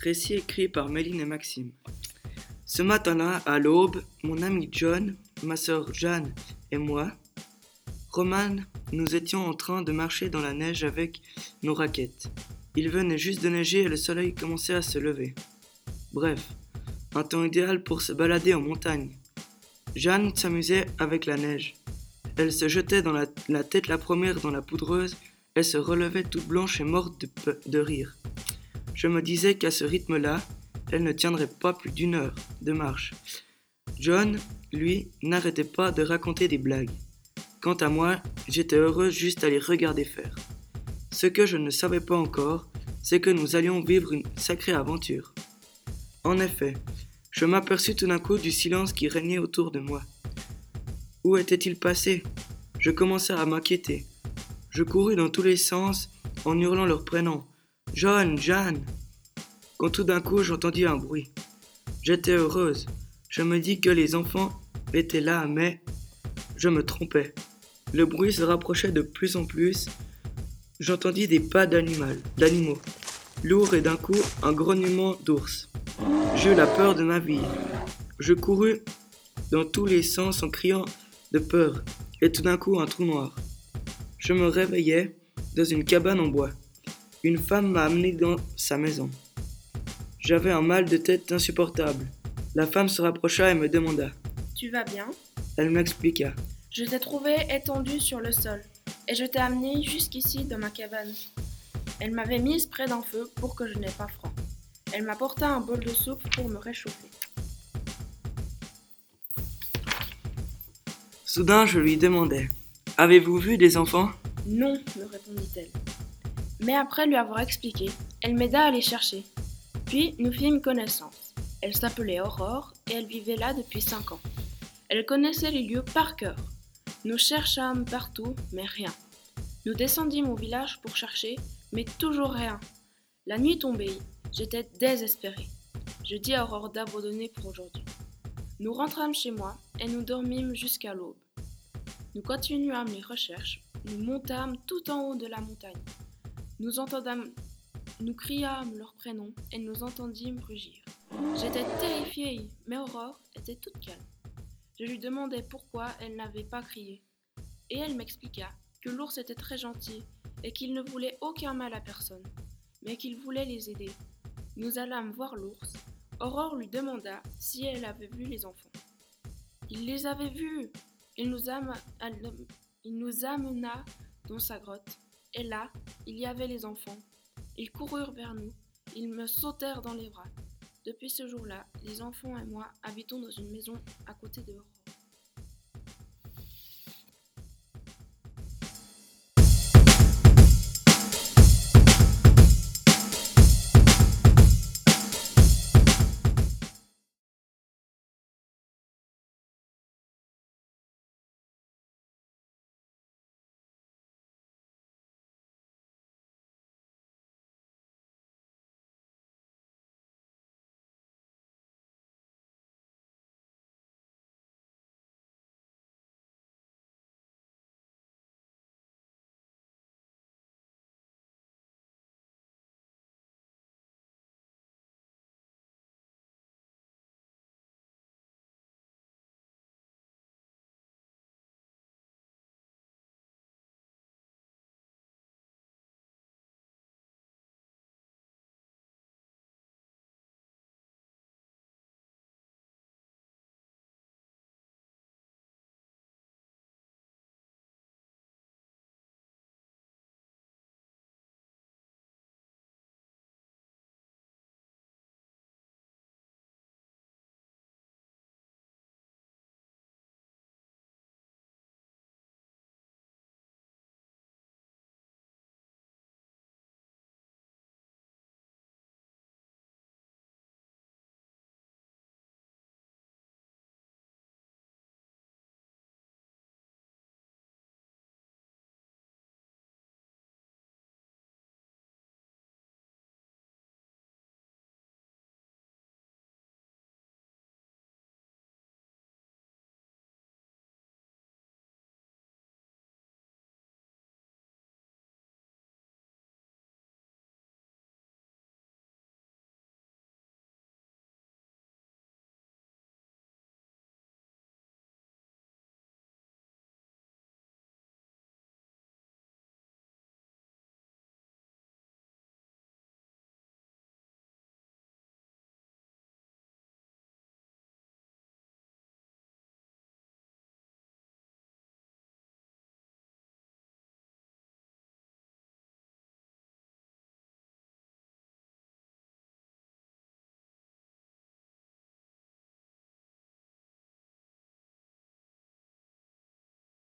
Récit écrit par Méline et Maxime. Ce matin-là, à l'aube, mon ami John, ma sœur Jeanne et moi, Roman, nous étions en train de marcher dans la neige avec nos raquettes. Il venait juste de neiger et le soleil commençait à se lever. Bref, un temps idéal pour se balader en montagne. Jeanne s'amusait avec la neige. Elle se jetait dans la, la, tête la première dans la poudreuse et se relevait toute blanche et morte de, de rire. Je me disais qu'à ce rythme-là, elle ne tiendrait pas plus d'une heure de marche. John, lui, n'arrêtait pas de raconter des blagues. Quant à moi, j'étais heureuse juste à les regarder faire. Ce que je ne savais pas encore, c'est que nous allions vivre une sacrée aventure. En effet, je m'aperçus tout d'un coup du silence qui régnait autour de moi. Où était-il passé? Je commençai à m'inquiéter. Je courus dans tous les sens en hurlant leurs prénoms. John, Jeanne. Quand tout d'un coup j'entendis un bruit. J'étais heureuse. Je me dis que les enfants étaient là, mais je me trompais. Le bruit se rapprochait de plus en plus. J'entendis des pas d'animaux, lourds et d'un coup un grognement d'ours. J'eus la peur de ma vie. Je courus dans tous les sens en criant de peur, et tout d'un coup un trou noir. Je me réveillais dans une cabane en bois. Une femme m'a amené dans sa maison. J'avais un mal de tête insupportable. La femme se rapprocha et me demanda Tu vas bien? Elle m'expliqua. Je t'ai trouvé étendu sur le sol et je t'ai amené jusqu'ici dans ma cabane. Elle m'avait mise près d'un feu pour que je n'aie pas froid. Elle m'apporta un bol de soupe pour me réchauffer. Soudain, je lui demandai Avez-vous vu des enfants? Non, me répondit-elle. Mais après lui avoir expliqué, elle m'aida à les chercher. Puis nous fîmes connaissance. Elle s'appelait Aurore et elle vivait là depuis cinq ans. Elle connaissait les lieux par cœur. Nous cherchâmes partout, mais rien. Nous descendîmes au village pour chercher, mais toujours rien. La nuit tombait, j'étais désespérée. Je dis à Aurore d'abandonner pour aujourd'hui. Nous rentrâmes chez moi et nous dormîmes jusqu'à l'aube. Nous continuâmes les recherches, nous montâmes tout en haut de la montagne. Nous entendâmes, nous criâmes leurs prénoms et nous entendîmes rugir. J'étais terrifiée, mais Aurore était toute calme. Je lui demandai pourquoi elle n'avait pas crié. Et elle m'expliqua que l'ours était très gentil et qu'il ne voulait aucun mal à personne, mais qu'il voulait les aider. Nous allâmes voir l'ours. Aurore lui demanda si elle avait vu les enfants. Il les avait vus. Il nous, il nous amena dans sa grotte. Et là, il y avait les enfants. Ils coururent vers nous. Ils me sautèrent dans les bras. Depuis ce jour-là, les enfants et moi habitons dans une maison à côté de